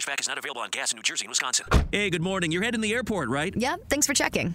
Cashback is not available on gas in New Jersey and Wisconsin. Hey, good morning. You're heading the airport, right? Yep, thanks for checking.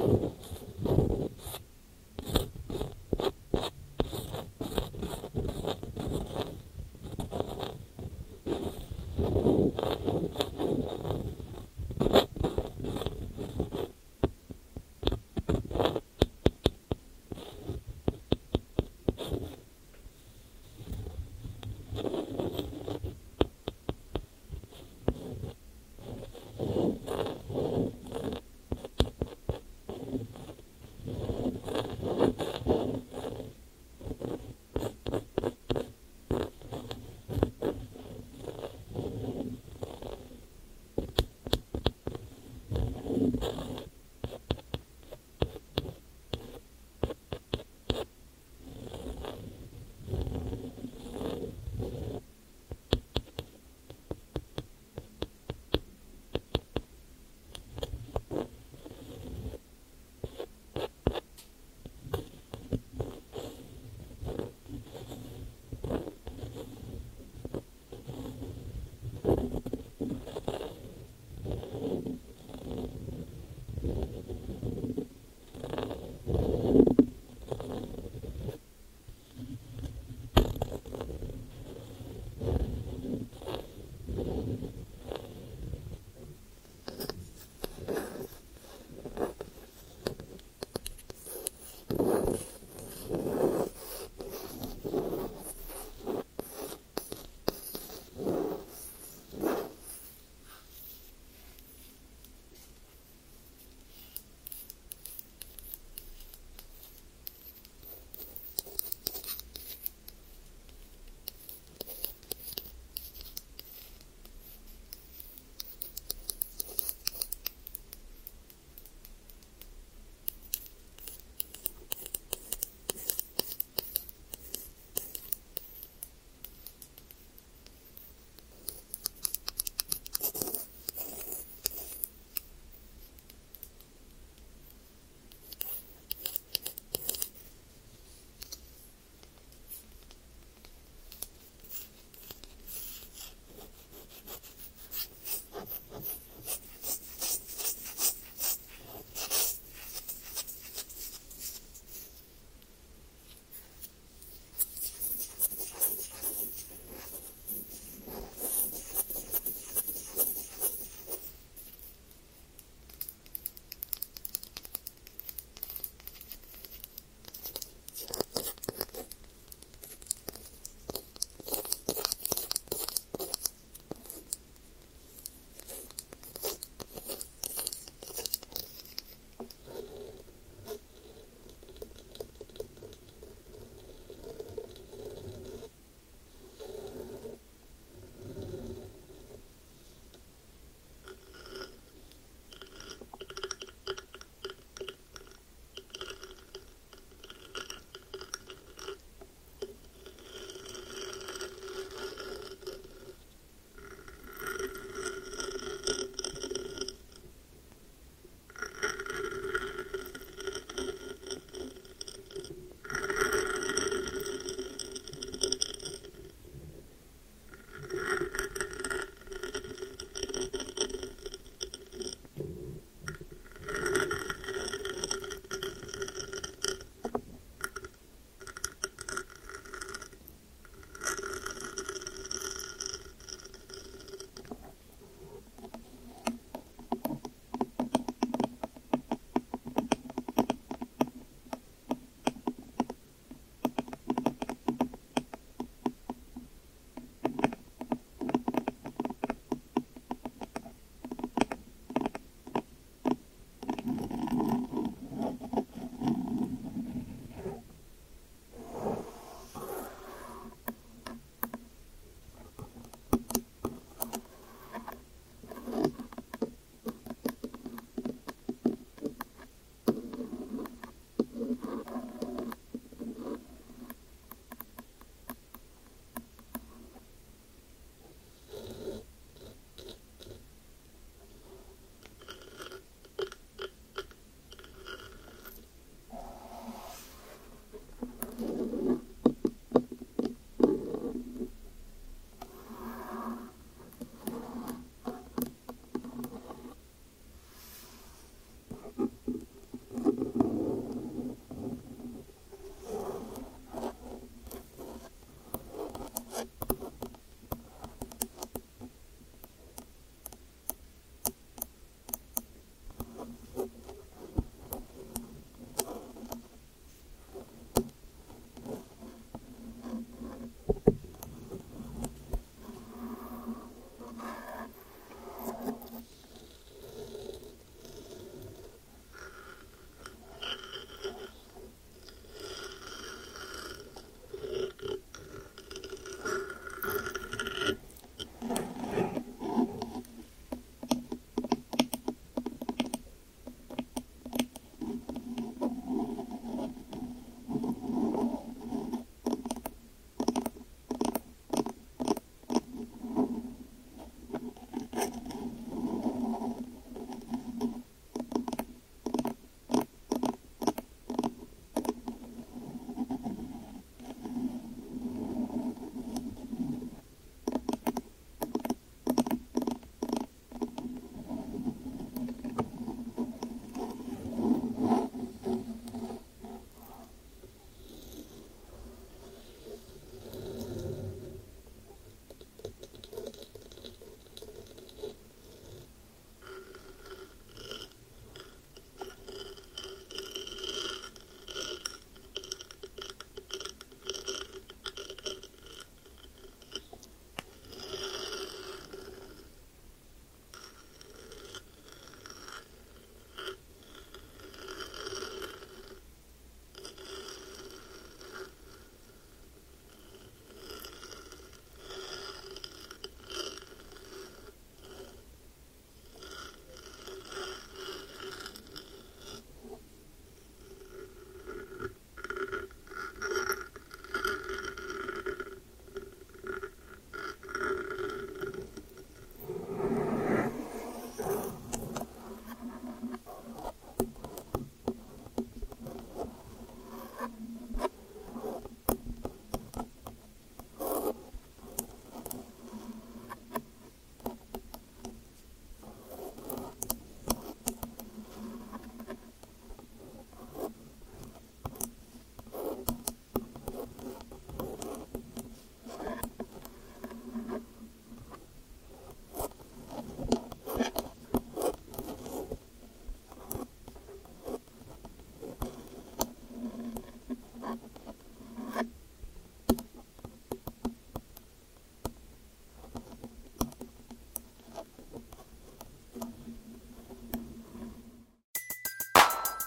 you